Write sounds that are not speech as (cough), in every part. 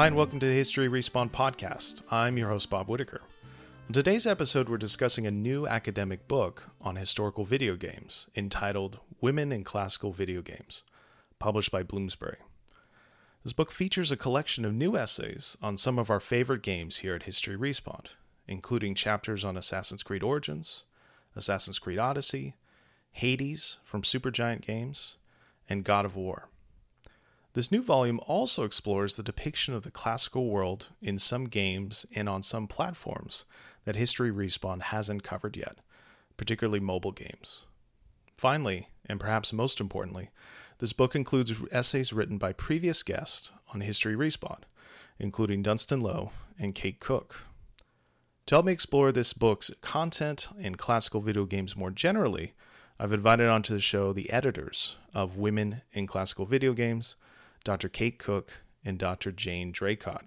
Hi, and welcome to the History Respawn podcast. I'm your host, Bob Whitaker. In today's episode, we're discussing a new academic book on historical video games entitled Women in Classical Video Games, published by Bloomsbury. This book features a collection of new essays on some of our favorite games here at History Respawn, including chapters on Assassin's Creed Origins, Assassin's Creed Odyssey, Hades from Supergiant Games, and God of War. This new volume also explores the depiction of the classical world in some games and on some platforms that History Respawn hasn't covered yet, particularly mobile games. Finally, and perhaps most importantly, this book includes essays written by previous guests on History Respawn, including Dunstan Lowe and Kate Cook. To help me explore this book's content and classical video games more generally, I've invited onto the show the editors of Women in Classical Video Games, Dr. Kate Cook and Dr. Jane Draycott.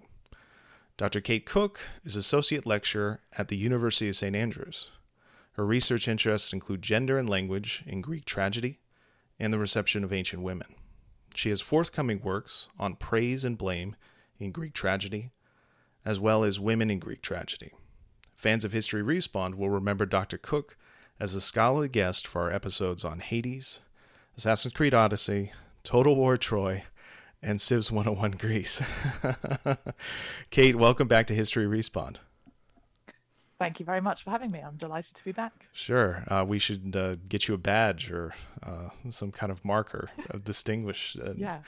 Dr. Kate Cook is Associate Lecturer at the University of St. Andrews. Her research interests include gender and language in Greek tragedy and the reception of ancient women. She has forthcoming works on praise and blame in Greek tragedy, as well as women in Greek tragedy. Fans of History Respawn will remember Dr. Cook as a scholarly guest for our episodes on Hades, Assassin's Creed Odyssey, Total War Troy, and Civs 101 Greece. (laughs) Kate, welcome back to History Respawn. Thank you very much for having me. I'm delighted to be back. Sure. Uh, we should uh, get you a badge or uh, some kind of marker of distinguish uh, (laughs) yeah.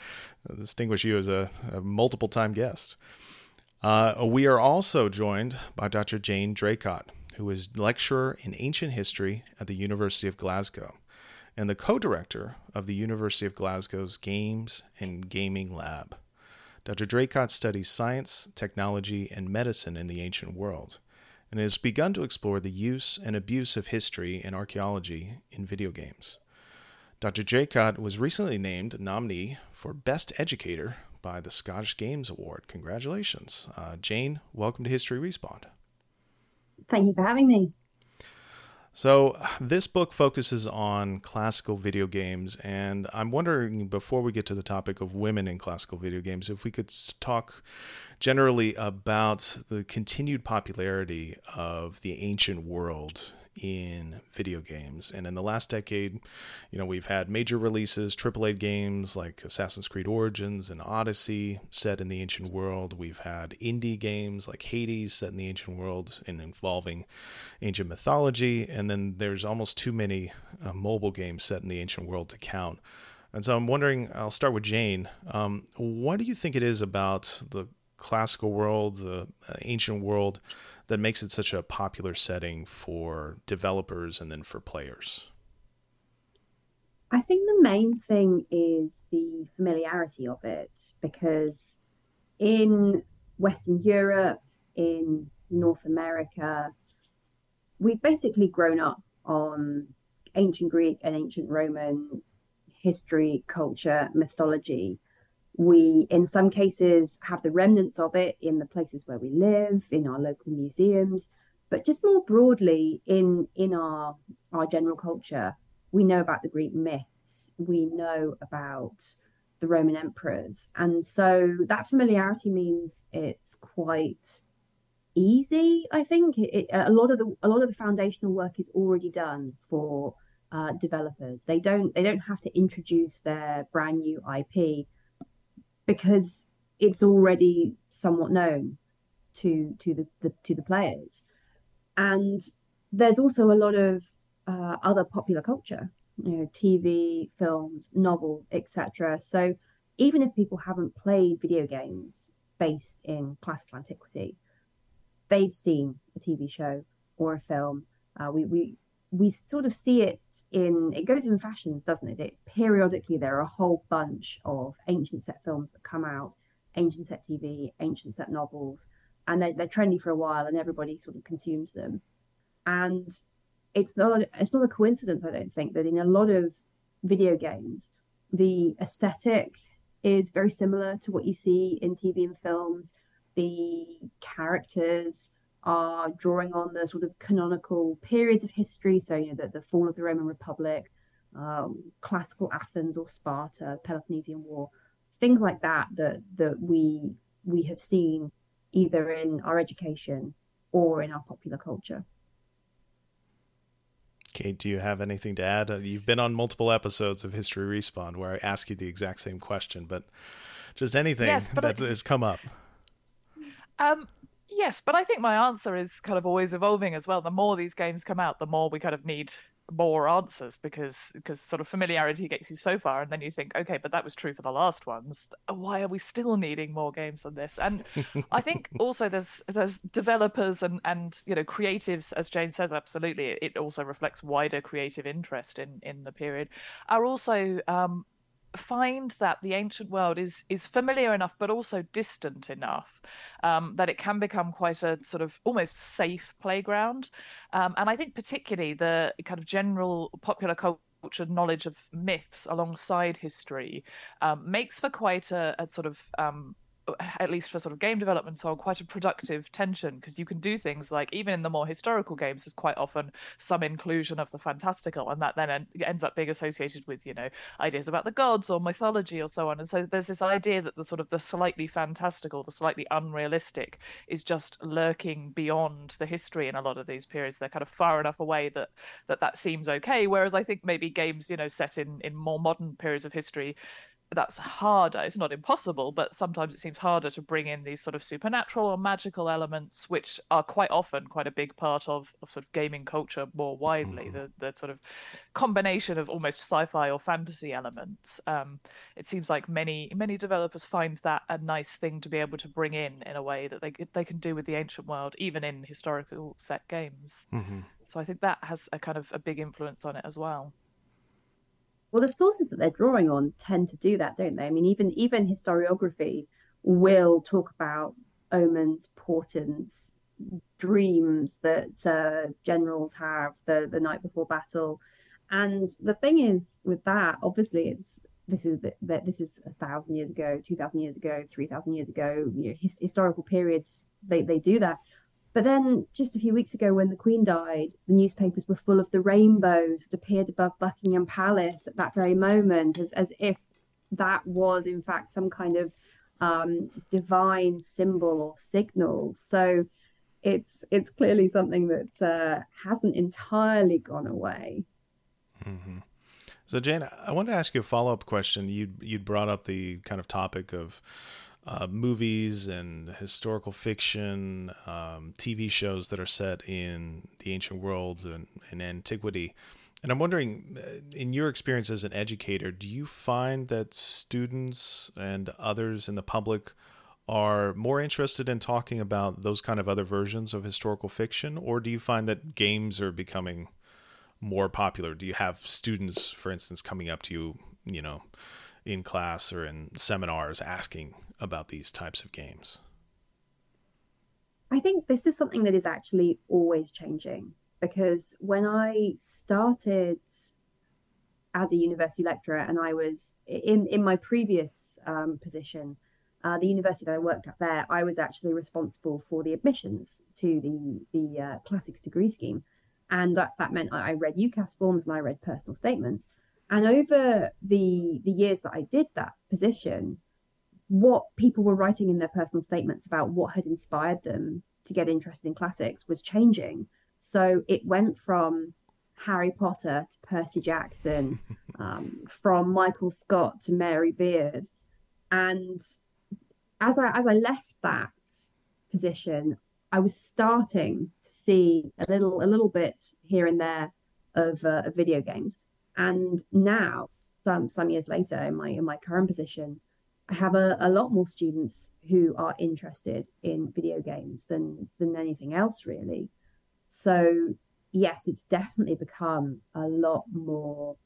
distinguish you as a, a multiple time guest. Uh, we are also joined by Dr. Jane Draycott, who is lecturer in ancient history at the University of Glasgow and the co director of the University of Glasgow's Games and Gaming Lab. Dr. Draycott studies science, technology, and medicine in the ancient world, and has begun to explore the use and abuse of history and archaeology in video games. Dr. Draycott was recently named nominee for Best Educator by the Scottish Games Award. Congratulations. Uh, Jane, welcome to History Respawn. Thank you for having me. So, (sighs) this book focuses on classical video games, and I'm wondering before we get to the topic of women in classical video games, if we could talk generally about the continued popularity of the ancient world in video games. And in the last decade, you know, we've had major releases, AAA games like Assassin's Creed Origins and Odyssey set in the ancient world. We've had indie games like Hades set in the ancient world and involving ancient mythology. And then there's almost too many uh, mobile games set in the ancient world to count. And so I'm wondering, I'll start with Jane. Um, what do you think it is about the classical world, the uh, ancient world, that makes it such a popular setting for developers and then for players? I think the main thing is the familiarity of it because in Western Europe, in North America, we've basically grown up on ancient Greek and ancient Roman history, culture, mythology. We, in some cases, have the remnants of it in the places where we live, in our local museums, but just more broadly in in our our general culture, we know about the Greek myths, we know about the Roman emperors, and so that familiarity means it's quite easy. I think it, it, a lot of the a lot of the foundational work is already done for uh, developers. They don't they don't have to introduce their brand new IP because it's already somewhat known to to the, the to the players. And there's also a lot of uh, other popular culture you know tv films novels etc so even if people haven't played video games based in classical antiquity they've seen a tv show or a film. Uh, we, we we sort of see it in it goes in fashions doesn't it? it periodically there are a whole bunch of ancient set films that come out ancient set tv ancient set novels and they're, they're trendy for a while and everybody sort of consumes them and it's not it's not a coincidence i don't think that in a lot of video games the aesthetic is very similar to what you see in tv and films the characters are drawing on the sort of canonical periods of history. So, you know, the, the fall of the Roman Republic, um, classical Athens or Sparta, Peloponnesian War, things like that, that, that we we have seen either in our education or in our popular culture. Kate, do you have anything to add? Uh, you've been on multiple episodes of History Respawn where I ask you the exact same question, but just anything yes, that I... has come up. Um, yes, but I think my answer is kind of always evolving as well. The more these games come out, the more we kind of need more answers because because sort of familiarity gets you so far and then you think okay but that was true for the last ones why are we still needing more games on this and i think (laughs) also there's there's developers and and you know creatives as jane says absolutely it also reflects wider creative interest in in the period are also um find that the ancient world is is familiar enough but also distant enough um, that it can become quite a sort of almost safe playground. Um, and i think particularly the kind of general popular culture knowledge of myths alongside history um, makes for quite a, a sort of um, at least for sort of game development so quite a productive tension because you can do things like even in the more historical games there's quite often some inclusion of the fantastical and that then en- ends up being associated with you know ideas about the gods or mythology or so on. And so there's this idea that the sort of the slightly fantastical the slightly unrealistic is just lurking beyond the history in a lot of these periods. They're kind of far enough away that that that seems okay. Whereas i think maybe games you know set in in more modern periods of history that's harder. It's not impossible, but sometimes it seems harder to bring in these sort of supernatural or magical elements, which are quite often quite a big part of, of sort of gaming culture more widely. Mm. The the sort of combination of almost sci-fi or fantasy elements. Um, it seems like many many developers find that a nice thing to be able to bring in in a way that they they can do with the ancient world, even in historical set games. Mm-hmm. So I think that has a kind of a big influence on it as well well the sources that they're drawing on tend to do that don't they? I mean even even historiography will talk about omens portents dreams that uh, generals have the the night before battle. And the thing is with that obviously it's this is that this is a thousand years ago two thousand years ago three thousand years ago you know his, historical periods they they do that but then, just a few weeks ago, when the Queen died, the newspapers were full of the rainbows that appeared above Buckingham Palace at that very moment, as, as if that was, in fact, some kind of um, divine symbol or signal. So it's it's clearly something that uh, hasn't entirely gone away. Mm-hmm. So, Jane, I want to ask you a follow up question. You you'd brought up the kind of topic of uh, movies and historical fiction, um, TV shows that are set in the ancient world and, and antiquity. And I'm wondering, uh, in your experience as an educator, do you find that students and others in the public are more interested in talking about those kind of other versions of historical fiction, or do you find that games are becoming more popular? Do you have students, for instance, coming up to you, you know, in class or in seminars asking about these types of games? I think this is something that is actually always changing because when I started as a university lecturer and I was in, in my previous um, position, uh, the university that I worked at there, I was actually responsible for the admissions to the, the uh, classics degree scheme. And that, that meant I read UCAS forms and I read personal statements. And over the the years that I did that position, what people were writing in their personal statements about what had inspired them to get interested in classics was changing. So it went from Harry Potter to Percy Jackson, (laughs) um, from Michael Scott to Mary Beard, and as I as I left that position, I was starting to see a little a little bit here and there of, uh, of video games, and now, some some years later, in my in my current position, have a, a lot more students who are interested in video games than than anything else, really. So yes, it's definitely become a lot more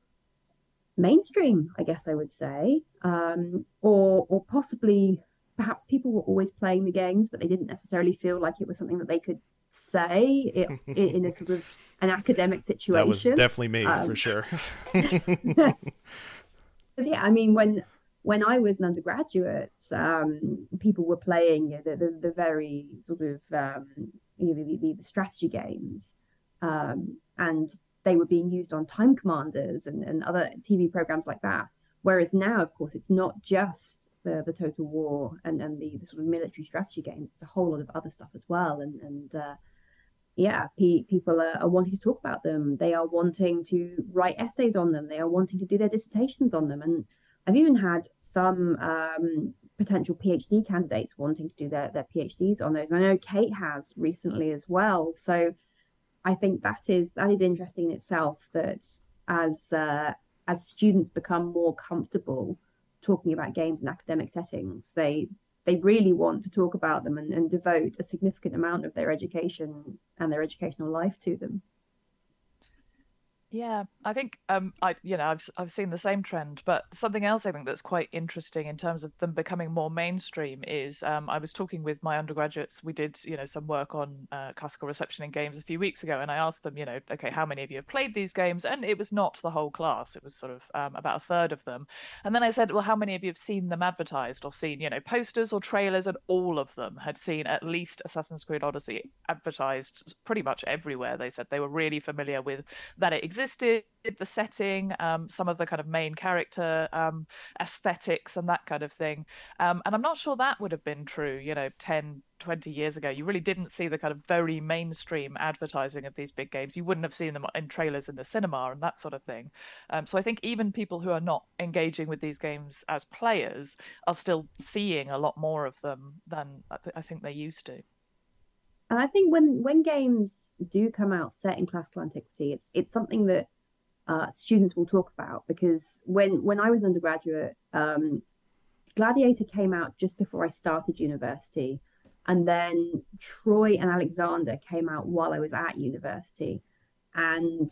mainstream, I guess I would say, um, or or possibly perhaps people were always playing the games, but they didn't necessarily feel like it was something that they could say it, in a sort of an academic situation. That was definitely me um, for sure. (laughs) yeah, I mean when when I was an undergraduate, um, people were playing the, the, the very sort of um, you know, the, the, strategy games, um, and they were being used on Time Commanders and, and other TV programs like that. Whereas now, of course, it's not just the the Total War and and the, the sort of military strategy games. It's a whole lot of other stuff as well, and and uh, yeah, pe- people are, are, wanting to talk about them. They are wanting to write essays on them. They are wanting to do their dissertations on them. And I've even had some um, potential PhD candidates wanting to do their, their PhDs on those. And I know Kate has recently as well. So I think that is that is interesting in itself. That as uh, as students become more comfortable talking about games in academic settings, they they really want to talk about them and, and devote a significant amount of their education and their educational life to them. Yeah, I think um, I you know I've I've seen the same trend, but something else I think that's quite interesting in terms of them becoming more mainstream is um, I was talking with my undergraduates. We did you know some work on uh, classical reception in games a few weeks ago, and I asked them you know okay how many of you have played these games, and it was not the whole class. It was sort of um, about a third of them, and then I said well how many of you have seen them advertised or seen you know posters or trailers, and all of them had seen at least Assassin's Creed Odyssey advertised pretty much everywhere. They said they were really familiar with that it existed existed, the setting, um, some of the kind of main character um, aesthetics and that kind of thing. Um, and I'm not sure that would have been true, you know, 10, 20 years ago. You really didn't see the kind of very mainstream advertising of these big games. You wouldn't have seen them in trailers in the cinema and that sort of thing. Um, so I think even people who are not engaging with these games as players are still seeing a lot more of them than I, th- I think they used to. And I think when when games do come out set in classical antiquity, it's it's something that uh, students will talk about because when when I was an undergraduate, um, Gladiator came out just before I started university, and then Troy and Alexander came out while I was at university, and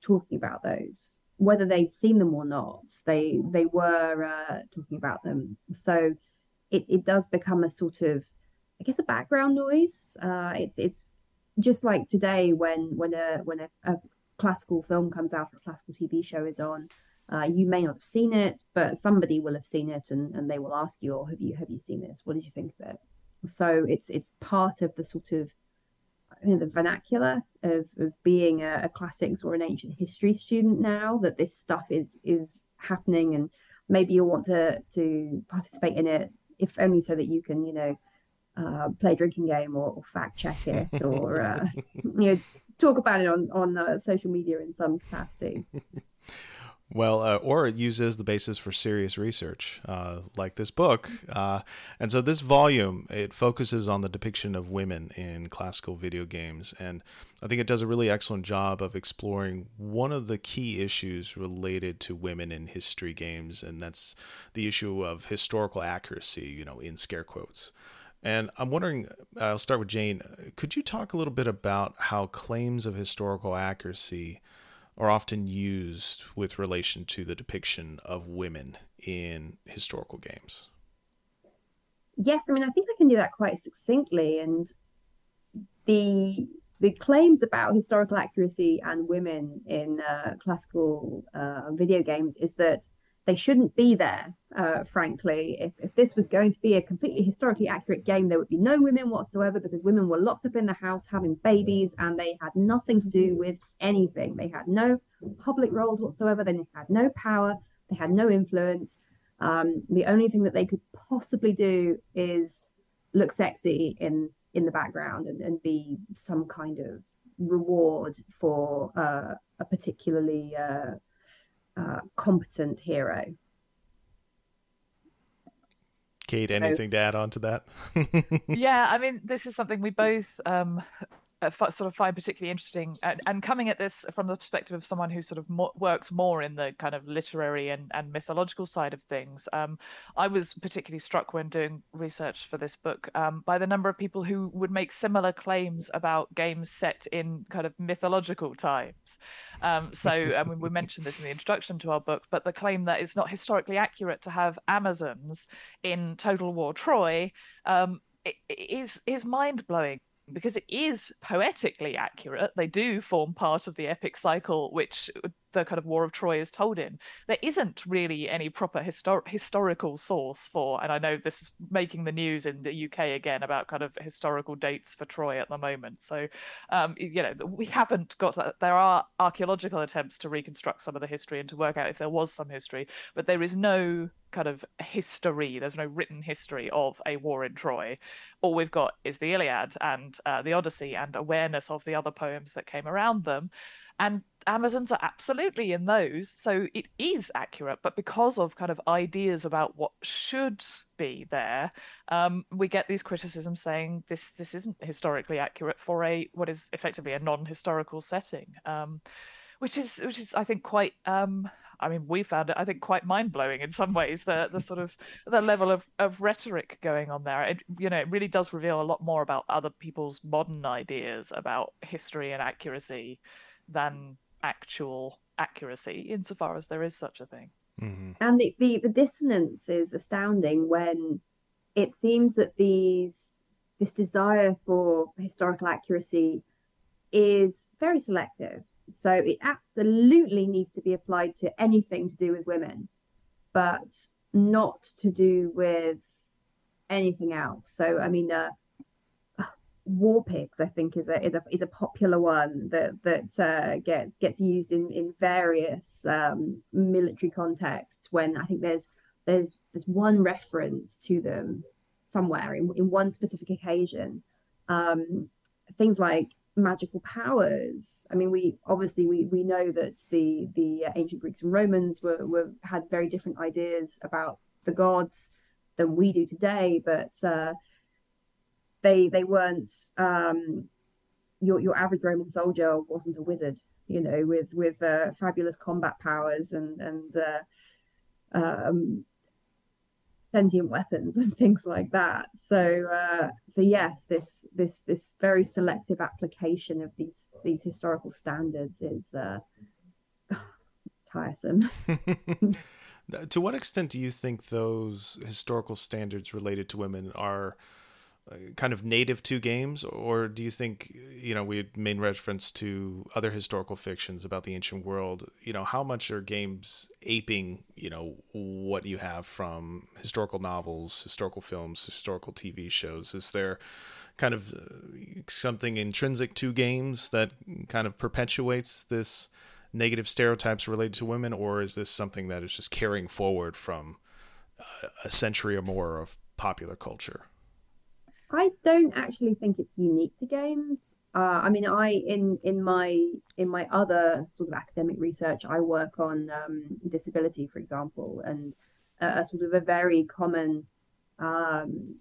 talking about those whether they'd seen them or not. They they were uh, talking about them. So it, it does become a sort of I guess a background noise. Uh, it's it's just like today when when a when a, a classical film comes out or a classical TV show is on. Uh, you may not have seen it, but somebody will have seen it, and, and they will ask you, "Oh, have you have you seen this? What did you think of it?" So it's it's part of the sort of you know, the vernacular of, of being a, a classics or an ancient history student now that this stuff is is happening, and maybe you'll want to to participate in it, if only so that you can you know uh, play drinking game or, or fact check (laughs) it or uh, you know talk about it on on uh, social media in some capacity. (laughs) Well, uh, or it uses the basis for serious research, uh, like this book. Uh, and so this volume, it focuses on the depiction of women in classical video games. And I think it does a really excellent job of exploring one of the key issues related to women in history games. And that's the issue of historical accuracy, you know, in scare quotes. And I'm wondering, I'll start with Jane. Could you talk a little bit about how claims of historical accuracy are often used with relation to the depiction of women in historical games? Yes, I mean, I think I can do that quite succinctly. And the the claims about historical accuracy and women in uh, classical uh, video games is that they shouldn't be there, uh, frankly. If, if this was going to be a completely historically accurate game, there would be no women whatsoever because women were locked up in the house having babies and they had nothing to do with anything. They had no public roles whatsoever, they had no power, they had no influence. Um, the only thing that they could possibly do is look sexy in in the background and, and be some kind of reward for uh, a particularly uh, uh, competent hero. Kate, anything so, to add on to that? (laughs) yeah, I mean, this is something we both um, uh, sort of find particularly interesting and, and, coming at this from the perspective of someone who sort of mo- works more in the kind of literary and, and mythological side of things um, i was particularly struck when doing research for this book um, by the number of people who would make similar claims about games set in kind of mythological times. Um, so i mean we mentioned this in the introduction to our book but the claim that it's not historically accurate to have amazons in total war troy um, is is mind blowing because it is poetically accurate. They do form part of the epic cycle, which the kind of War of Troy is told in, there isn't really any proper histor- historical source for. And I know this is making the news in the UK again about kind of historical dates for Troy at the moment. So, um, you know, we haven't got that. There are archaeological attempts to reconstruct some of the history and to work out if there was some history, but there is no kind of history. There's no written history of a war in Troy. All we've got is the Iliad and uh, the Odyssey and awareness of the other poems that came around them. And Amazons are absolutely in those. So it is accurate, but because of kind of ideas about what should be there, um, we get these criticisms saying this this isn't historically accurate for a what is effectively a non-historical setting. Um, which is which is I think quite um, I mean, we found it, I think, quite mind blowing in some ways. The the sort of the level of, of rhetoric going on there. It you know, it really does reveal a lot more about other people's modern ideas about history and accuracy than actual accuracy, insofar as there is such a thing. Mm-hmm. And the, the the dissonance is astounding when it seems that these this desire for historical accuracy is very selective so it absolutely needs to be applied to anything to do with women, but not to do with anything else. So I mean, uh, war pigs I think is a is a is a popular one that that uh, gets gets used in in various um, military contexts. When I think there's there's there's one reference to them somewhere in in one specific occasion. Um, things like magical powers. I mean, we obviously we we know that the the ancient Greeks and Romans were, were had very different ideas about the gods than we do today, but uh, they they weren't um, your your average Roman soldier wasn't a wizard, you know, with with uh, fabulous combat powers and and uh, um, sentient weapons (laughs) and things like that. So uh, so yes, this this this very selective application of these these historical standards is uh, (sighs) tiresome. (laughs) (laughs) to what extent do you think those historical standards related to women are kind of native to games, or do you think you know we made reference to other historical fictions about the ancient world? You know, how much are games aping you know what you have from historical novels, historical films, historical TV shows? Is there kind of uh, something intrinsic to games that kind of perpetuates this negative stereotypes related to women, or is this something that is just carrying forward from uh, a century or more of popular culture? I don't actually think it's unique to games. Uh, I mean, I in in my in my other sort of academic research, I work on um, disability, for example, and a sort of a very common um,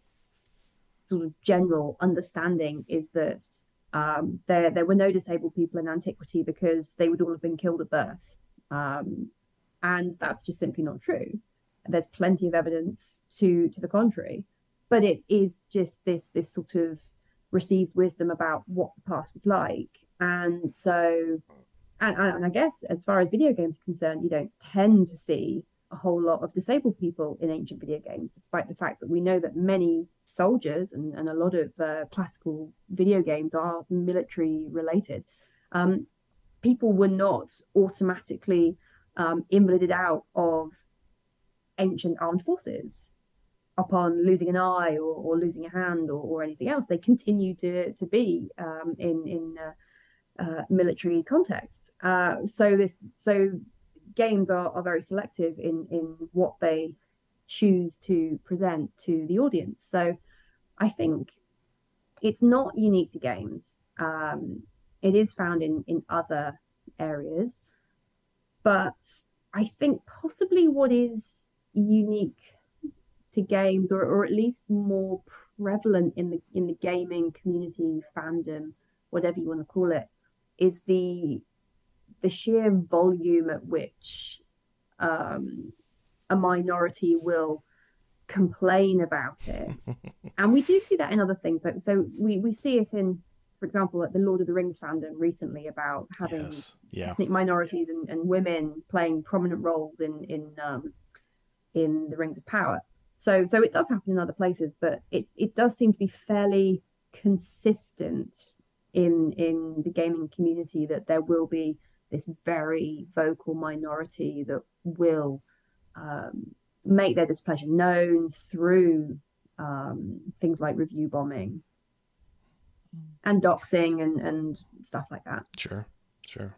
sort of general understanding is that um, there there were no disabled people in antiquity because they would all have been killed at birth, um, and that's just simply not true. There's plenty of evidence to to the contrary but it is just this this sort of received wisdom about what the past was like. And so and, and i guess as far as video games are concerned you don't tend to see a whole lot of disabled people in ancient video games despite the fact that we know that many soldiers and, and a lot of uh, classical video games are military related. Um, people were not automatically um, invalided out of ancient armed forces upon losing an eye or, or losing a hand or, or, anything else, they continue to to be um, in in uh, uh, military contexts. Uh, so this so games are, are very selective in in what they choose to present to the audience. So I think it's not unique to games. Um, it is found in in other areas, but I think possibly what is unique to games or, or at least more prevalent in the in the gaming community fandom whatever you want to call it is the the sheer volume at which um, a minority will complain about it (laughs) and we do see that in other things so we we see it in for example at the lord of the rings fandom recently about having yes. yeah. ethnic minorities and, and women playing prominent roles in in um, in the rings of power so so it does happen in other places, but it, it does seem to be fairly consistent in in the gaming community that there will be this very vocal minority that will um, make their displeasure known through um, things like review bombing mm. and doxing and, and stuff like that. Sure, sure.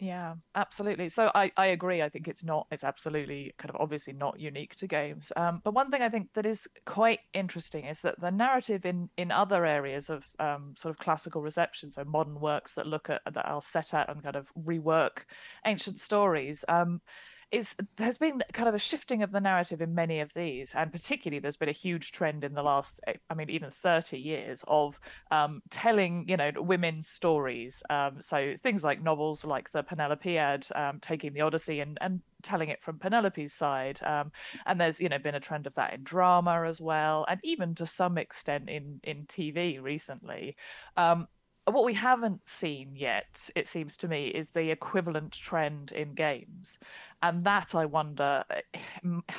Yeah, absolutely. So I, I agree. I think it's not, it's absolutely kind of obviously not unique to games. Um, but one thing I think that is quite interesting is that the narrative in, in other areas of um, sort of classical reception, so modern works that look at, that are set out and kind of rework ancient stories, um, is there's been kind of a shifting of the narrative in many of these, and particularly there's been a huge trend in the last, eh, I mean, even 30 years of um, telling, you know, women's stories. Um, so things like novels like the Penelopiad, um, taking the Odyssey and and telling it from Penelope's side. Um, and there's you know been a trend of that in drama as well, and even to some extent in in TV recently. Um, what we haven't seen yet, it seems to me, is the equivalent trend in games, and that I wonder,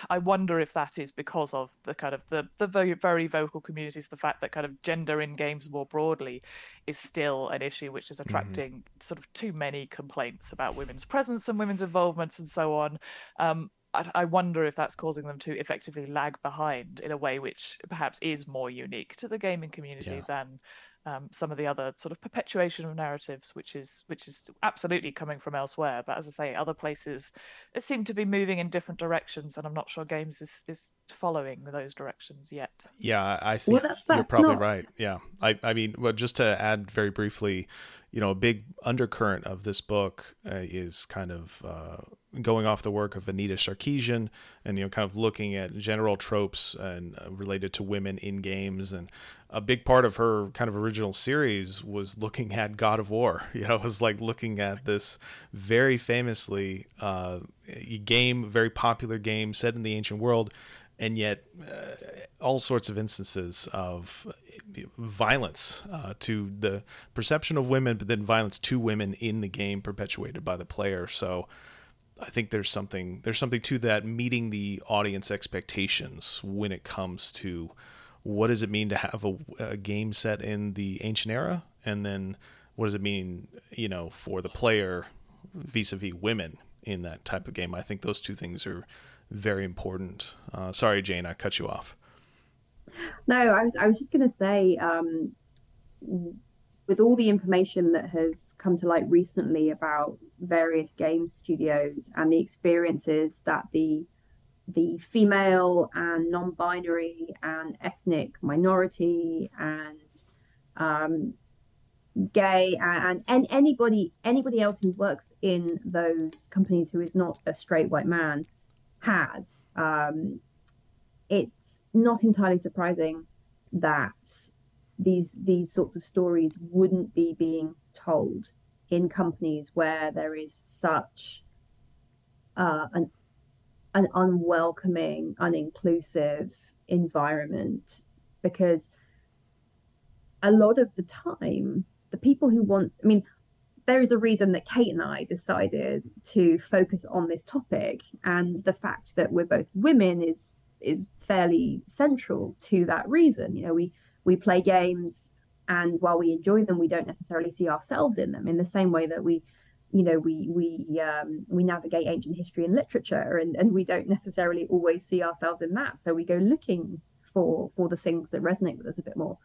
I wonder if that is because of the kind of the the very very vocal communities, the fact that kind of gender in games more broadly is still an issue which is mm-hmm. attracting mm-hmm. sort of too many complaints about women's presence and women's involvement and so on. Um, I wonder if that's causing them to effectively lag behind in a way which perhaps is more unique to the gaming community yeah. than um, some of the other sort of perpetuation of narratives, which is which is absolutely coming from elsewhere. But as I say, other places seem to be moving in different directions, and I'm not sure games is is following those directions yet. Yeah, I think well, that's, that's you're probably not... right. Yeah, I I mean, well, just to add very briefly, you know, a big undercurrent of this book uh, is kind of uh, going off the work of Anita Sarkeesian and, you know, kind of looking at general tropes and uh, related to women in games. And a big part of her kind of original series was looking at God of War. (laughs) You know, it was like looking at this very famously uh, game, very popular game set in the ancient world and yet uh, all sorts of instances of violence uh, to the perception of women, but then violence to women in the game perpetuated by the player. So I think there's something there's something to that meeting the audience expectations when it comes to what does it mean to have a, a game set in the ancient era, and then what does it mean, you know, for the player vis-a-vis women in that type of game. I think those two things are very important. Uh, sorry, Jane, I cut you off. No, I was I was just to say, um, with all the information that has come to light recently about various game studios and the experiences that the the female and non-binary and ethnic minority and um, gay and, and anybody anybody else who works in those companies who is not a straight white man has, um, it's not entirely surprising that these these sorts of stories wouldn't be being told in companies where there is such uh, an an unwelcoming, uninclusive environment because a lot of the time the people who want i mean there is a reason that Kate and I decided to focus on this topic, and the fact that we're both women is is fairly central to that reason. You know, we we play games, and while we enjoy them, we don't necessarily see ourselves in them. In the same way that we, you know, we we um, we navigate ancient history and literature, and and we don't necessarily always see ourselves in that. So we go looking for for the things that resonate with us a bit more.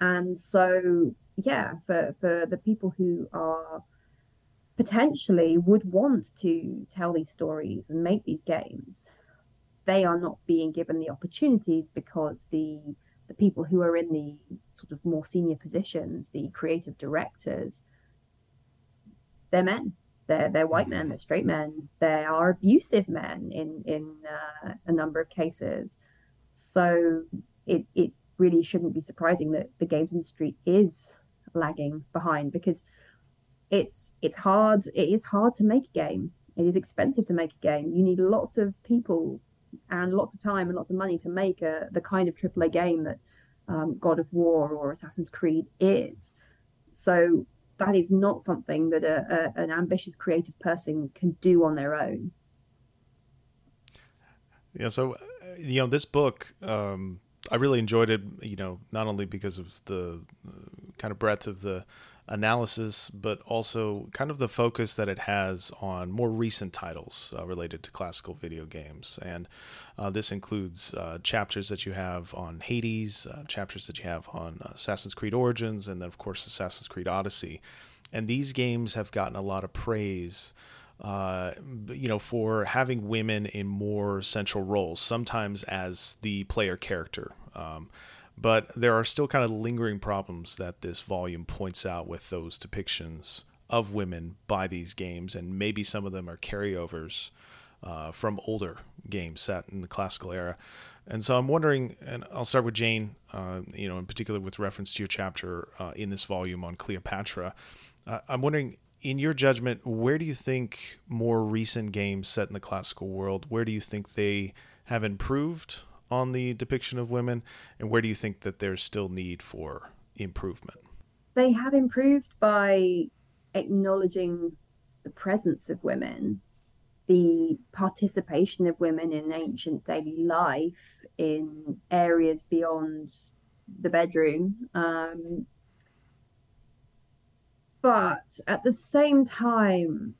And so yeah, for for the people who are potentially would want to tell these stories and make these games, they are not being given the opportunities because the the people who are in the sort of more senior positions, the creative directors, they're men. They're they're white men. They're straight men. They are abusive men in in uh, a number of cases. So it it really shouldn't be surprising that the games industry is lagging behind because it's it's hard it is hard to make a game it is expensive to make a game you need lots of people and lots of time and lots of money to make a, the kind of AAA game that um, God of War or Assassin's Creed is. So that is not something that a, a, an ambitious creative person can do on their own. Yeah, so uh, you know this book, um, I really enjoyed it. You know, not only because of the uh, kind of breadth of the analysis, but also kind of the focus that it has on more recent titles uh, related to classical video games. And uh, this includes uh, chapters that you have on Hades, uh, chapters that you have on Assassin's Creed Origins, and then, of course, Assassin's Creed Odyssey. And these games have gotten a lot of praise. Uh, you know, for having women in more central roles, sometimes as the player character. Um, but there are still kind of lingering problems that this volume points out with those depictions of women by these games, and maybe some of them are carryovers uh, from older games set in the classical era. And so I'm wondering, and I'll start with Jane, uh, you know, in particular with reference to your chapter uh, in this volume on Cleopatra. Uh, I'm wondering, in your judgment, where do you think more recent games set in the classical world, where do you think they have improved on the depiction of women, and where do you think that there's still need for improvement? They have improved by acknowledging the presence of women, the participation of women in ancient daily life in areas beyond the bedroom. Um, but at the same time,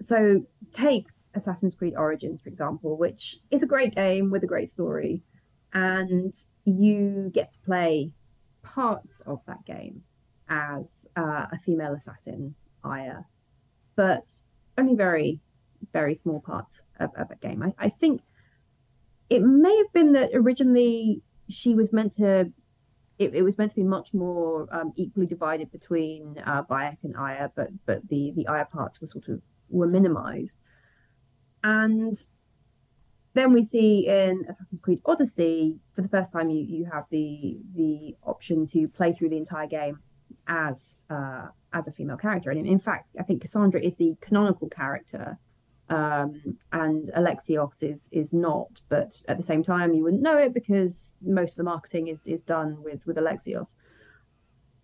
so take Assassin's Creed Origins, for example, which is a great game with a great story, and you get to play parts of that game as uh, a female assassin, Aya, but only very, very small parts of, of that game. I, I think it may have been that originally she was meant to it, it, was meant to be much more um, equally divided between uh, Bayek and Aya, but but the the Aya parts were sort of were minimized. And then we see in Assassin's Creed Odyssey, for the first time, you you have the the option to play through the entire game as uh, as a female character. And in, fact, I think Cassandra is the canonical character, um, and Alexios is is not. But at the same time, you wouldn't know it because most of the marketing is is done with with Alexios.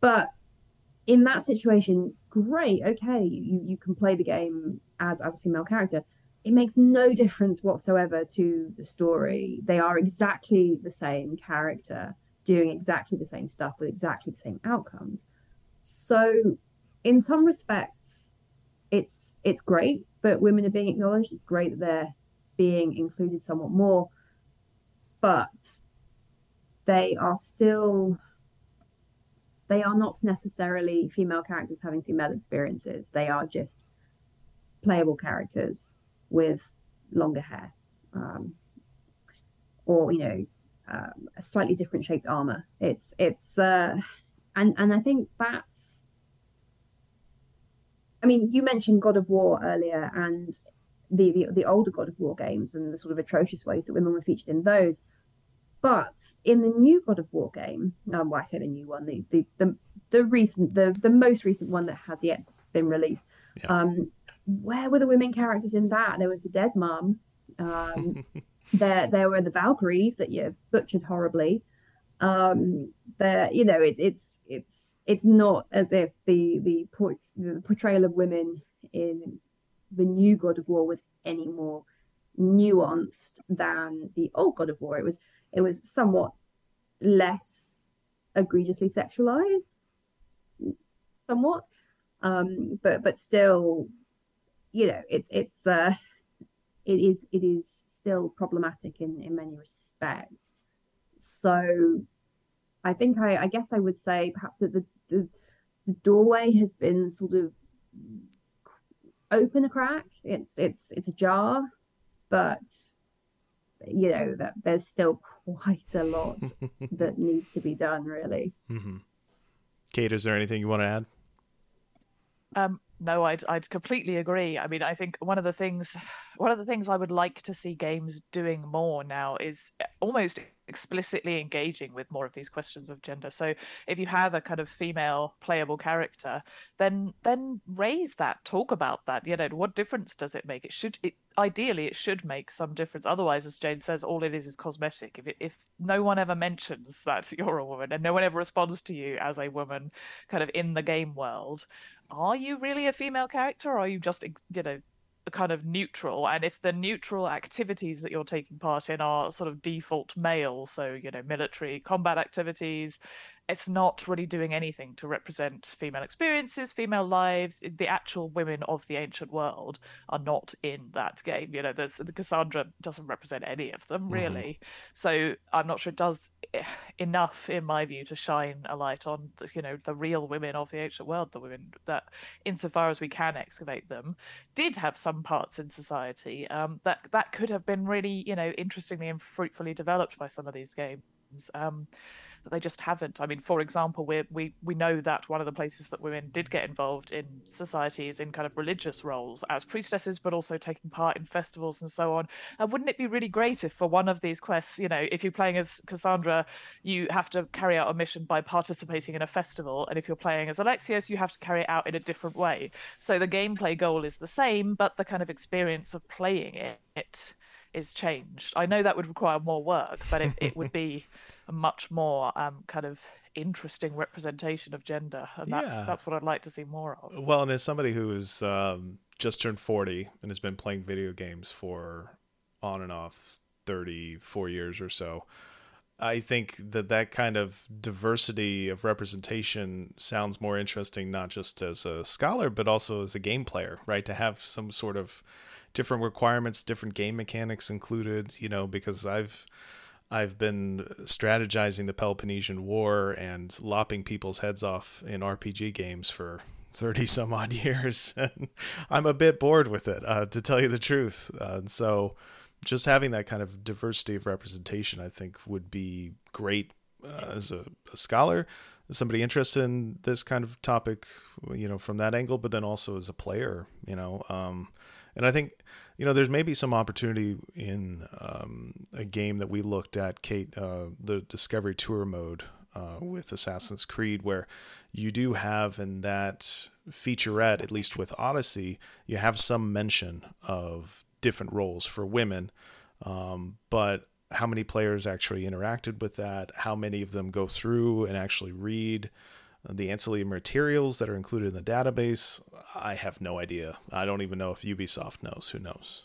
But in that situation, great, okay, you you can play the game as as a female character it makes no difference whatsoever to the story. They are exactly the same character, doing exactly the same stuff with exactly the same outcomes. So, in some respects, it's it's great that women are being acknowledged. It's great that they're being included somewhat more, but they are still they are not necessarily female characters having female experiences. They are just playable characters with longer hair um, or you know um, a slightly different shaped armor it's it's uh, and and i think that's i mean you mentioned god of war earlier and the, the the older god of war games and the sort of atrocious ways that women were featured in those but in the new god of war game um, well i say the new one the the the, the recent the the most recent one that has yet been released yeah. um where were the women characters in that? There was the dead mum. Um, (laughs) there, there were the Valkyries that you butchered horribly. Um, there, you know, it, it's it's it's not as if the the, port- the portrayal of women in the new God of War was any more nuanced than the old God of War. It was it was somewhat less egregiously sexualized, somewhat, um, but but still you know, it's it's uh, it is it is still problematic in in many respects. So, I think I I guess I would say perhaps that the the, the doorway has been sort of open a crack. It's it's it's ajar, but you know that there's still quite a lot (laughs) that needs to be done. Really. Mm-hmm. Kate, is there anything you want to add? Um, no, I'd I'd completely agree. I mean, I think one of the things one of the things I would like to see games doing more now is eh, almost explicitly engaging with more of these questions of gender. So if you have a kind of female playable character, then then raise that, talk about that. You know, what difference does it make? It should it ideally it should make some difference. Otherwise, as Jane says, all it is is cosmetic. If it, if no one ever mentions (laughs) that you're a woman and no one ever responds to you as a woman, kind of in the game world, are you really a female character or are you just you know kind of neutral? And if the neutral activities that you're taking part in are sort of default male so you know military combat activities it's not really doing anything to represent female experiences, female lives. The actual women of the ancient world are not in that game. You know, there's the Cassandra doesn't represent any of them really. Mm-hmm. So I'm not sure it does eh, enough, in my view, to shine a light on the, you know the real women of the ancient world, the women that, insofar as we can excavate them, did have some parts in society um, that that could have been really you know interestingly and fruitfully developed by some of these games. Um, but they just haven't. I mean, for example, we we we know that one of the places that women did get involved in society is in kind of religious roles as priestesses, but also taking part in festivals and so on. And wouldn't it be really great if for one of these quests, you know, if you're playing as Cassandra, you have to carry out a mission by participating in a festival, and if you're playing as Alexios, you have to carry it out in a different way. So the gameplay goal is the same, but the kind of experience of playing it, it is changed. I know that would require more work, but it, it would be (laughs) a much more um, kind of interesting representation of gender, and that's yeah. that's what I'd like to see more of. Well, and as somebody who's um, just turned forty and has been playing video games for on and off thirty four years or so. I think that that kind of diversity of representation sounds more interesting, not just as a scholar, but also as a game player, right? To have some sort of different requirements, different game mechanics included, you know, because I've I've been strategizing the Peloponnesian War and lopping people's heads off in RPG games for (laughs) 30 some odd years. (laughs) And I'm a bit bored with it, uh, to tell you the truth. Uh, so just having that kind of diversity of representation, I think, would be great uh, as a, a, scholar, somebody interested in this kind of topic, you know, from that angle, but then also as a player, you know. Um, and I think, you know, there's maybe some opportunity in um, a game that we looked at, Kate, uh, the Discovery Tour mode uh, with Assassin's Creed, where you do have in that featurette, at least with Odyssey, you have some mention of different roles for women. Um, but how many players actually interacted with that? How many of them go through and actually read? The ancillary materials that are included in the database, I have no idea. I don't even know if Ubisoft knows. Who knows?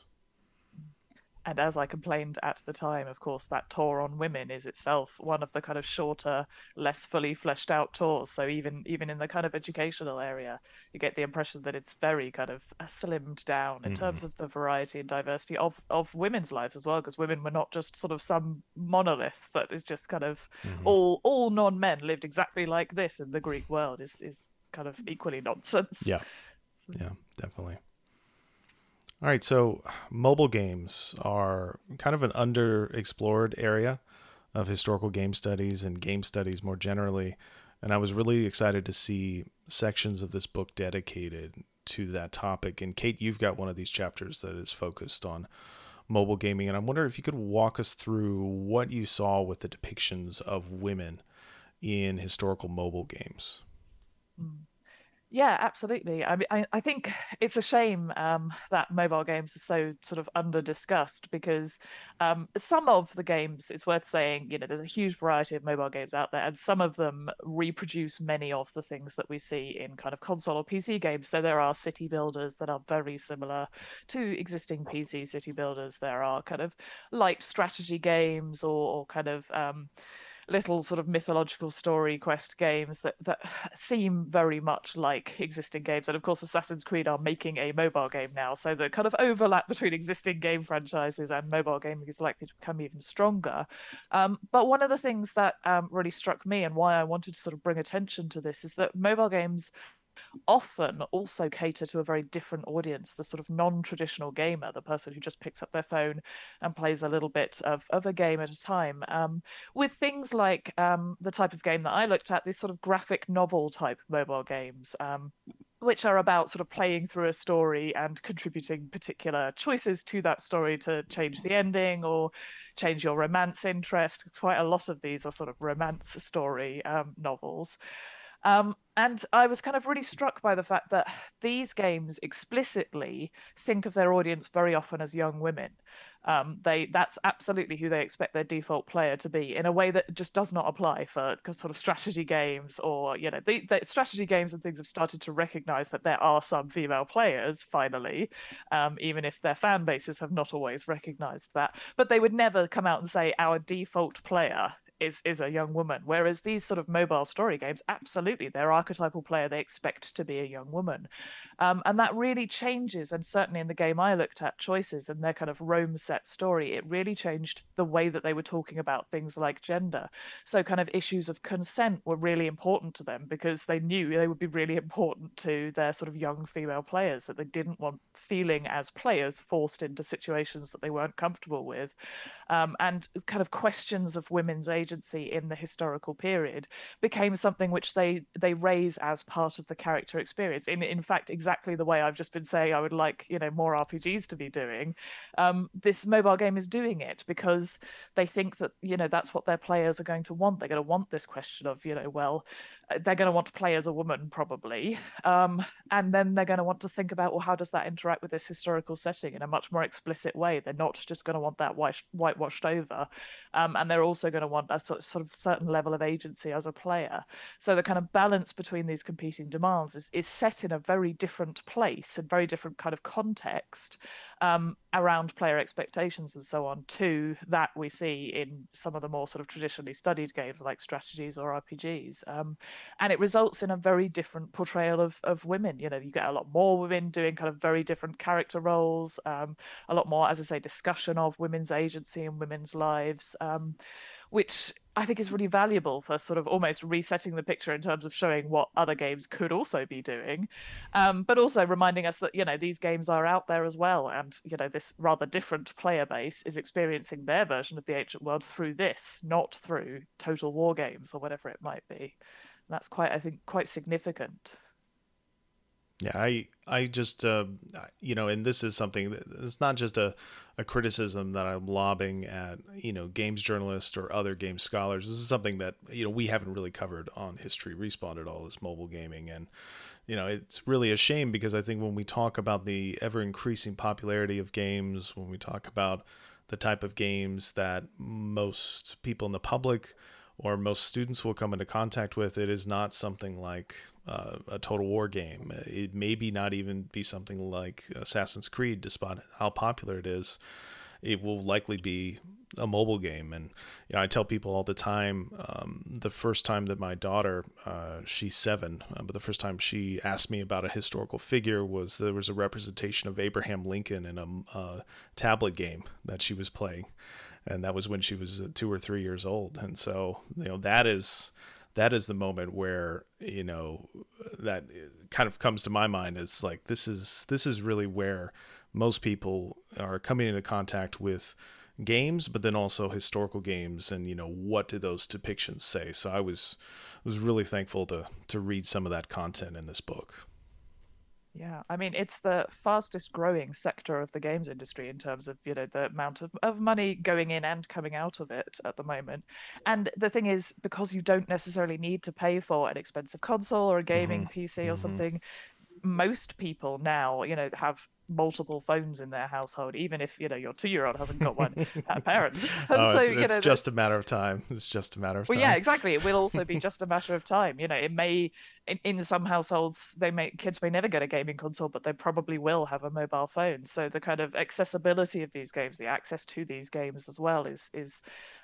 And as I complained at the time, of course, that tour on women is itself one of the kind of shorter, less fully fleshed out tours. So even even in the kind of educational area, you get the impression that it's very kind of slimmed down in mm-hmm. terms of the variety and diversity of of women's lives as well, because women were not just sort of some monolith that is just kind of mm-hmm. all all non men lived exactly like this in the Greek world is is kind of equally nonsense. Yeah, (laughs) yeah, definitely. All right, so mobile games are kind of an underexplored area of historical game studies and game studies more generally. And I was really excited to see sections of this book dedicated to that topic. And Kate, you've got one of these chapters that is focused on mobile gaming. And I wonder if you could walk us through what you saw with the depictions of women in historical mobile games. Mm. Yeah, absolutely. I mean, I, I think it's a shame um, that mobile games are so sort of under discussed because um, some of the games, it's worth saying, you know, there's a huge variety of mobile games out there, and some of them reproduce many of the things that we see in kind of console or PC games. So there are city builders that are very similar to existing PC city builders. There are kind of light strategy games or, or kind of um, little sort of mythological story quest games that that (sighs) seem very much like existing games. And of course assassin's creed are making a mobile game now so the kind of overlap between existing game franchises and mobile gaming is likely to become even stronger. Um, but one of the things that um, really struck me and why i wanted to sort of bring attention to this is that mobile games often also cater to a very different audience the sort of non-traditional gamer the person who just picks up their phone and plays a little bit of, of a game at a time um, with things like um, the type of game that i looked at these sort of graphic novel type mobile games um, which are about sort of playing through a story and contributing particular choices to that story to change the ending or change your romance interest. Quite a lot of these are sort of romance story um, novels. Um, and I was kind of really struck by the fact that these games explicitly think of their audience very often as young women. Um, they that's absolutely who they expect their default player to be in a way that just does not apply for sort of strategy games or you know the, the strategy games and things have started to recognize that there are some female players finally um, even if their fan bases have not always recognized that but they would never come out and say our default player is is a young woman. Whereas these sort of mobile story games, absolutely, their archetypal player they expect to be a young woman, um, and that really changes. And certainly in the game I looked at, choices and their kind of Rome set story, it really changed the way that they were talking about things like gender. So kind of issues of consent were really important to them because they knew they would be really (laughs) important to their sort of young female players that they didn't want feeling as players forced into situations that they weren't comfortable with um, and kind of questions of women's agency in the historical period became something which they they raise as part of the character experience. In in fact, exactly the way I've just been saying, I would like you know more RPGs to be doing. Um, this mobile game is doing it because they think that you know that's what their players are going to want. They're going to want this question of you know well they're going to want to play as a woman probably um, and then they're going to want to think about well how does that interact with this historical setting in a much more explicit way they're not just going to want that white, whitewashed over um, and they're also going to want a sort, sort of certain level of agency as a player so the kind of balance between these competing demands is, is set in a very different place and very different kind of context um, around player expectations and so on to that we see in some of the more sort of traditionally studied games like strategies or RPGs. Um, and it results in a very different portrayal of, of women. You know, you get a lot more women doing kind of very different character roles, um, a lot more, as I say, discussion of women's agency and women's lives. Um, which I think is really valuable for sort of almost resetting the picture in terms of showing what other games could also be doing, um, but also reminding us that you know these games are out there as well, and you know this rather different player base is experiencing their version of the ancient world through this, not through Total War games or whatever it might be. And that's quite, I think, quite significant. Yeah, I I just uh, you know, and this is something that it's not just a, a criticism that I'm lobbing at you know games journalists or other game scholars. This is something that you know we haven't really covered on History Respawn at all. Is mobile gaming, and you know it's really a shame because I think when we talk about the ever increasing popularity of games, when we talk about the type of games that most people in the public or most students will come into contact with, it is not something like uh, a Total War game. It maybe not even be something like Assassin's Creed, despite how popular it is. It will likely be a mobile game, and you know I tell people all the time. Um, the first time that my daughter, uh, she's seven, uh, but the first time she asked me about a historical figure was there was a representation of Abraham Lincoln in a uh, tablet game that she was playing, and that was when she was two or three years old, and so you know that is that is the moment where you know that kind of comes to my mind as like this is this is really where most people are coming into contact with games but then also historical games and you know what do those depictions say? So i was was really thankful to to read some of that content in this book yeah, I mean it's the fastest growing sector of the games industry in terms of you know the amount of, of money going in and coming out of it at the moment. And the thing is, because you don't necessarily need to pay for an expensive console or a gaming mm-hmm. PC or mm-hmm. something, most people now you know have multiple phones in their household, even if you know your two-year-old hasn't got one at (laughs) parents. (laughs) oh, so, it's, it's know, just a matter of time. It's just a matter of well, time. yeah, exactly. It will also be (laughs) just a matter of time. You know, it may in, in some households they may kids may never get a gaming console, but they probably will have a mobile phone. So the kind of accessibility of these games, the access to these games as well, is is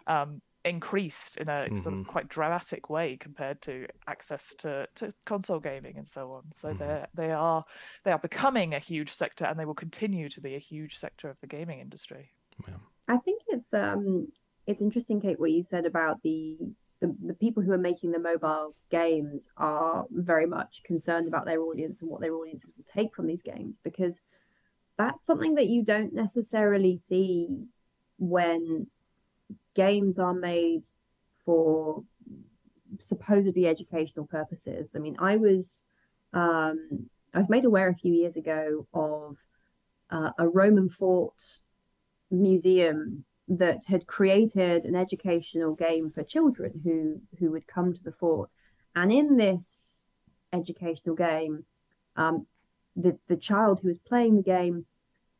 um, increased in a mm-hmm. sort of mm-hmm. quite dramatic way compared to access to, to console gaming and so on. So mm-hmm. they they are they are becoming a huge sector, and they will continue to be a huge sector of the gaming industry. Yeah. I think it's um it's interesting, Kate, what you said about the, the the people who are making the mobile games are very much concerned about their audience and what their audiences will take from these games because that's something that you don't necessarily see when games are made for supposedly educational purposes. I mean, I was um, I was made aware a few years ago of uh, a Roman fort museum that had created an educational game for children who who would come to the fort, and in this educational game, um, the the child who was playing the game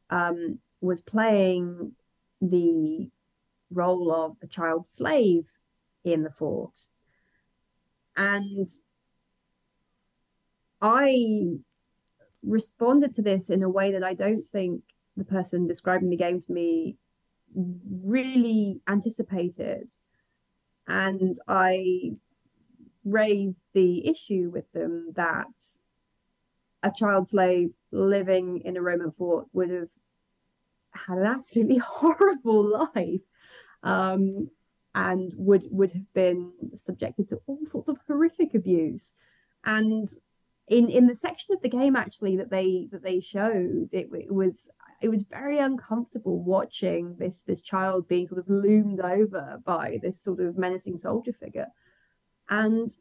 um, was playing the role of a child slave in the fort. And I responded to this in a way that I don't think the person describing the game to me really anticipated. And I raised the issue with them that a child slave living in a Roman fort would have had an absolutely (laughs) horrible life um, and would would have been subjected to all sorts of horrific abuse. And in in the section of the game actually that they that they showed it, it was it was very uncomfortable watching this this child being sort of loomed over by this sort of menacing soldier figure. And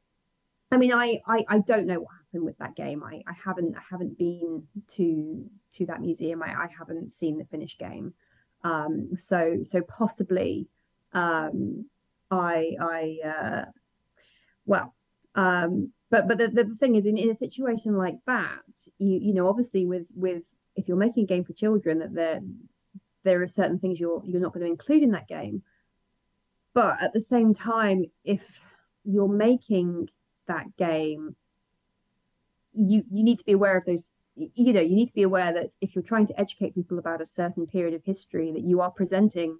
i mean i i, I don't know what happened with that game. I i haven't i haven't been to to that museum. I, I haven't seen the finished game um so so possibly um i i uh well um but but the, the thing is in, in a situation like that you you know obviously with with if you're making a game for children that there there are certain things you're you're not going to include in that game. But at the same time if you're making that game you you need to be aware of those you know you need to be aware that if you're trying to educate people about a certain period of history that you are presenting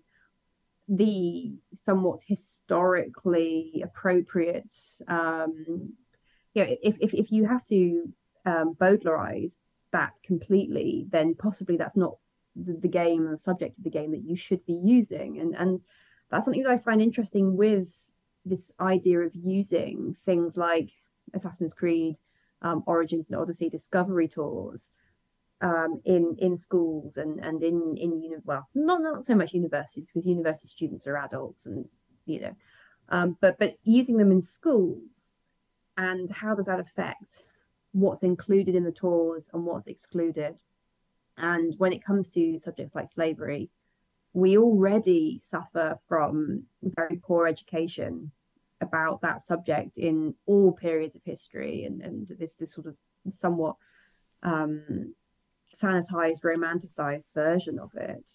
the somewhat historically appropriate um, you know, if, if, if you have to um, Bowdlerize that completely, then possibly that's not the, the game the subject of the game that you should be using. And and that's something that I find interesting with this idea of using things like Assassin's Creed, um, Origins and Odyssey discovery tours um, in in schools and and in in uni- well not not so much universities because university students are adults and you know um, but but using them in schools and how does that affect what's included in the tours and what's excluded? And when it comes to subjects like slavery we already suffer from very poor education about that subject in all periods of history and, and this this sort of somewhat um, sanitized romanticized version of it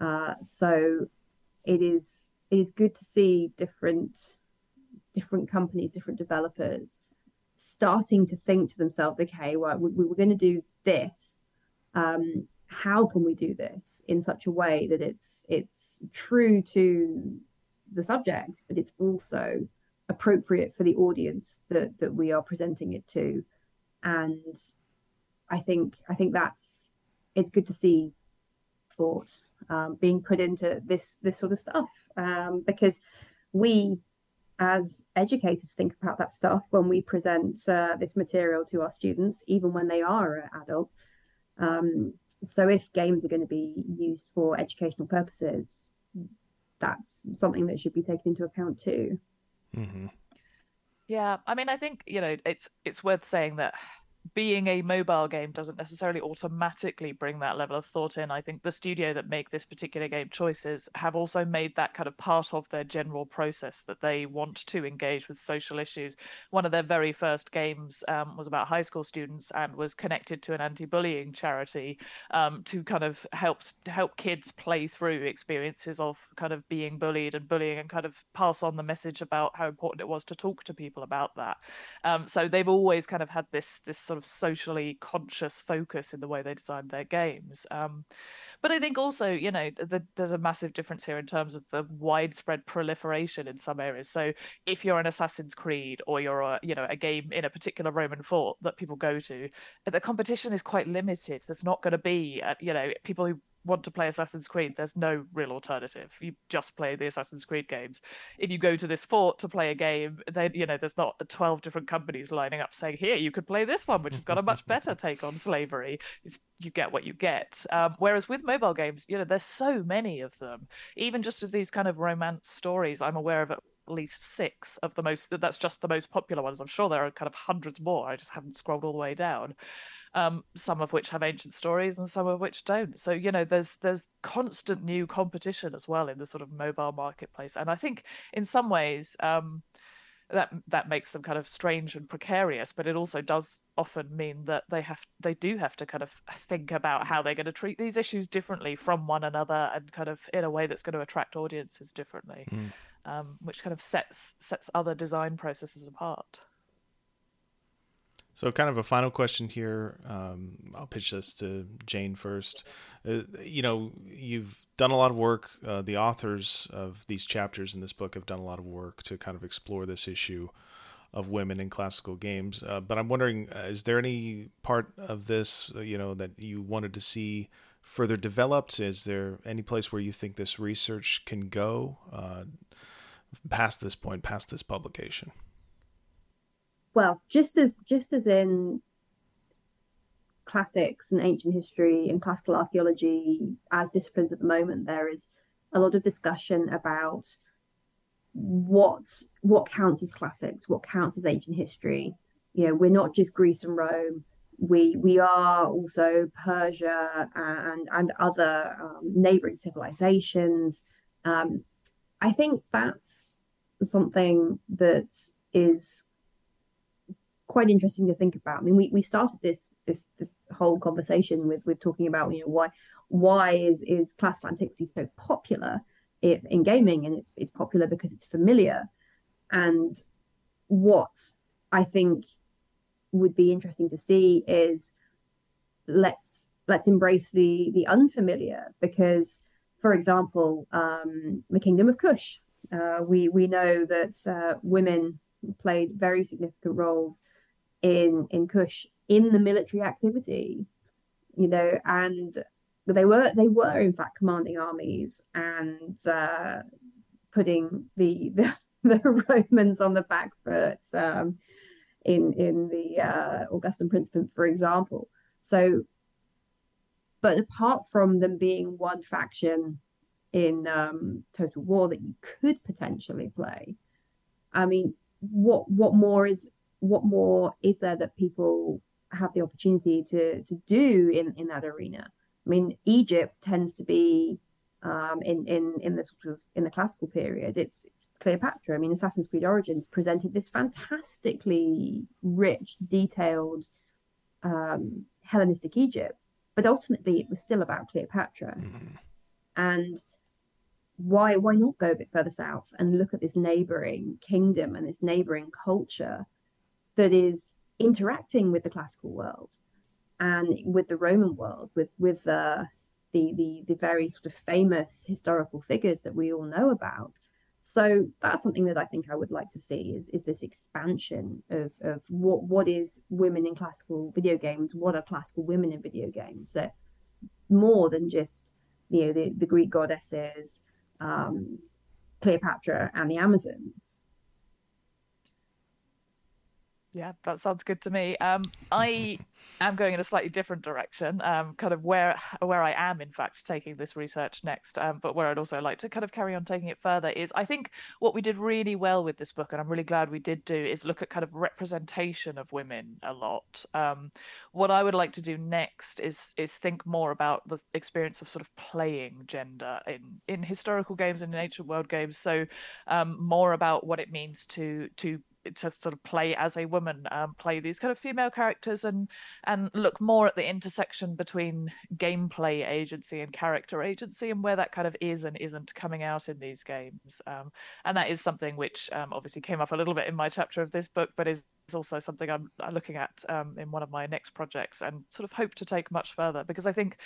uh, so it is it is good to see different different companies, different developers starting to think to themselves, okay, well, we, we were going to do this. Um, how can we do this in such a way that it's it's true to the subject, but it's also appropriate for the audience that that we are presenting it to, and I think I think that's it's good to see thought um, being put into this this sort of stuff um, because we as educators think about that stuff when we present uh, this material to our students, even when they are uh, adults. Um, so, if games are going to be used for educational purposes, that's something that should be taken into account too. Mm-hmm. Yeah, I mean, I think you know it's it's worth saying that being a mobile game doesn't necessarily automatically bring that level of thought in. I think the studio that make this particular game choices have also made that kind of part of their general process that they want to engage with social issues. One of their very first games um, was about high school students and was connected to an anti-bullying charity um, to kind of help help kids play through experiences of kind of being bullied and bullying and kind of pass on the message about how important it was to talk to people about that. Um, so they've always kind of had this this sort sort of socially conscious focus in the way they designed their games. Um, but I think also, you know, the, there's a massive difference here in terms of the widespread proliferation in some areas. So if you're an Assassin's Creed or you're a, you know, a game in a particular Roman fort that people go to, the competition is quite limited. There's not going to be, uh, you know, people who want to play Assassin's Creed, there's no real alternative. You just play the Assassin's Creed games. If you go to this fort to play a game, then you know there's not 12 different companies lining up saying, "Here, you could play this one, which has got a much better (laughs) take on slavery." It's, you get what you get. Um, whereas with mobile games, you know, there's so many of them. Even just of these kind of romance stories, I'm aware of at least six of the most. That's just the most popular ones. I'm sure there are kind of hundreds more. I just haven't scrolled all the way down um, some of which have ancient stories and some of which don't. So you know, there's there's constant new competition as well in the sort of mobile marketplace, and I think in some ways. Um, that that makes them kind of strange and precarious but it also does often mean that they have they do have to kind of think about how they're going to treat these issues differently from one another and kind of in a way that's going to attract audiences differently mm. um, which kind of sets sets other design processes apart so, kind of a final question here. Um, I'll pitch this to Jane first. Uh, you know, you've done a lot of work. Uh, the authors of these chapters in this book have done a lot of work to kind of explore this issue of women in classical games. Uh, but I'm wondering, uh, is there any part of this, uh, you know, that you wanted to see further developed? Is there any place where you think this research can go uh, past this point, past this publication? Well, just as just as in classics and ancient history and classical archaeology as disciplines at the moment, there is a lot of discussion about what what counts as classics, what counts as ancient history. You know, we're not just Greece and Rome. We we are also Persia and and other um, neighboring civilizations. Um, I think that's something that is quite interesting to think about. I mean, we, we started this this this whole conversation with with talking about you know why why is is classical antiquity so popular in gaming, and it's it's popular because it's familiar. And what I think would be interesting to see is let's let's embrace the the unfamiliar because for example um, the kingdom of kush uh, we we know that uh, women played very significant roles in in Kush in the military activity, you know, and they were they were in fact commanding armies and uh, putting the, (laughs) the, the Romans on the back foot um, in in the uh, Augustan Principate, for example. So, but apart from them being one faction in um, Total War that you could potentially play, I mean, what what more is what more is there that people have the opportunity to to do in in that arena? I mean, Egypt tends to be um, in in in the sort of in the classical period. It's it's Cleopatra. I mean, Assassin's Creed Origins presented this fantastically rich, detailed um, Hellenistic Egypt, but ultimately it was still about Cleopatra. Mm-hmm. And why why not go a bit further south and look at this neighboring kingdom and this neighboring culture that is interacting with the classical world and with the Roman world, with with uh, the the the very sort of famous historical figures that we all know about. So that's something that I think I would like to see is is this expansion of of what what is women in classical video games, what are classical women in video games that more than just you know the, the Greek goddesses, um, Cleopatra and the Amazons. Yeah, that sounds good to me. Um, I (laughs) am going in a slightly different direction, um, kind of where where I am, in fact, taking this research next. Um, but where I'd also like to kind of carry on taking it further is, I think what we did really well with this book, and I'm really glad we did do, is look at kind of representation of women a lot. Um, what I would like to do next is is think more about the experience of sort of playing gender in in historical games and in ancient world games. So um, more about what it means to to to sort of play as a woman, um, play these kind of female characters, and and look more at the intersection between gameplay agency and character agency, and where that kind of is and isn't coming out in these games. Um, and that is something which um, obviously came up a little bit in my chapter of this book, but is also something I'm looking at um, in one of my next projects, and sort of hope to take much further because I think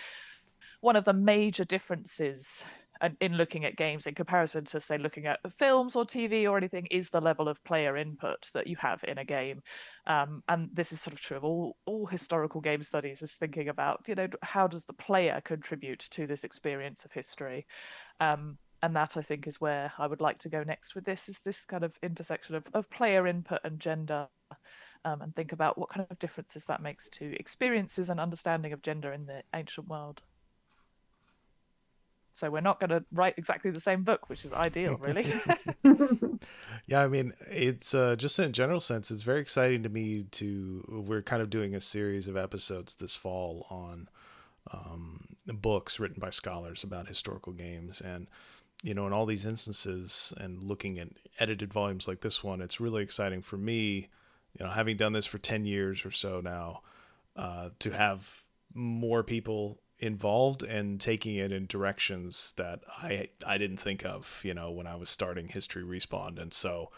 one of the major differences in looking at games in comparison to say looking at films or tv or anything is the level of player input that you have in a game. Um, and this is sort of true of all all historical game studies is thinking about you know how does the player contribute to this experience of history? Um, and that i think is where i would like to go next with this is this kind of intersection of, of player input and gender um, and think about what kind of differences that makes to experiences and understanding of gender in the ancient world so we're not going to write exactly the same book, which is ideal, really. (laughs) yeah, I mean, it's uh, just in a general sense, it's very exciting to me to. We're kind of doing a series of episodes this fall on um, books written by scholars about historical games, and you know, in all these instances, and looking at edited volumes like this one, it's really exciting for me. You know, having done this for ten years or so now, uh, to have more people involved and taking it in directions that I I didn't think of, you know, when I was starting History Respawn. And so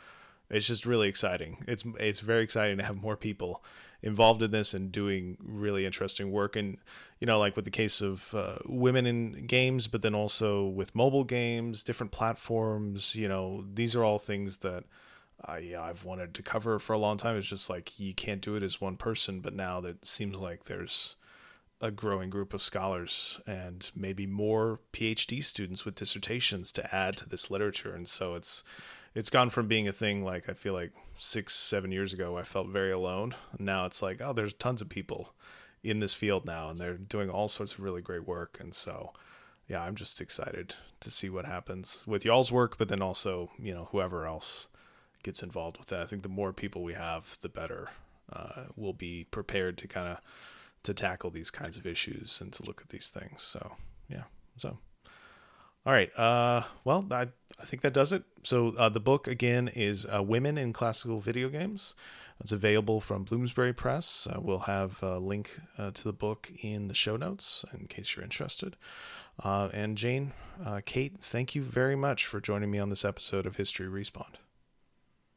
it's just really exciting. It's it's very exciting to have more people involved in this and doing really interesting work. And you know, like with the case of uh, women in games, but then also with mobile games, different platforms. You know, these are all things that. I, I've wanted to cover for a long time. It's just like you can't do it as one person, but now that seems like there's a growing group of scholars and maybe more PhD students with dissertations to add to this literature. And so it's it's gone from being a thing like I feel like six, seven years ago I felt very alone. Now it's like, oh, there's tons of people in this field now and they're doing all sorts of really great work. And so yeah, I'm just excited to see what happens with y'all's work, but then also, you know, whoever else gets involved with that. I think the more people we have, the better uh, we'll be prepared to kind of to tackle these kinds of issues and to look at these things. So yeah, so all right. Uh, well, I I think that does it. So uh, the book again is uh, Women in Classical Video Games. It's available from Bloomsbury Press. Uh, we'll have a link uh, to the book in the show notes in case you're interested. Uh, and Jane, uh, Kate, thank you very much for joining me on this episode of History Respawn.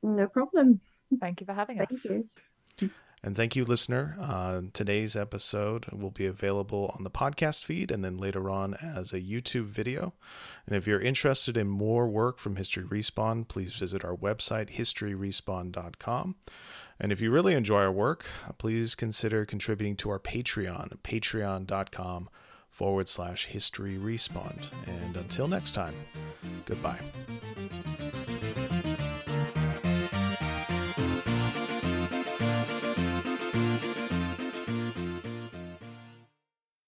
No problem. Thank you for having Thank us. you. And thank you, listener. Uh, today's episode will be available on the podcast feed and then later on as a YouTube video. And if you're interested in more work from History Respawn, please visit our website, historyrespawn.com. And if you really enjoy our work, please consider contributing to our Patreon, patreon.com forward slash history respawn. And until next time, goodbye.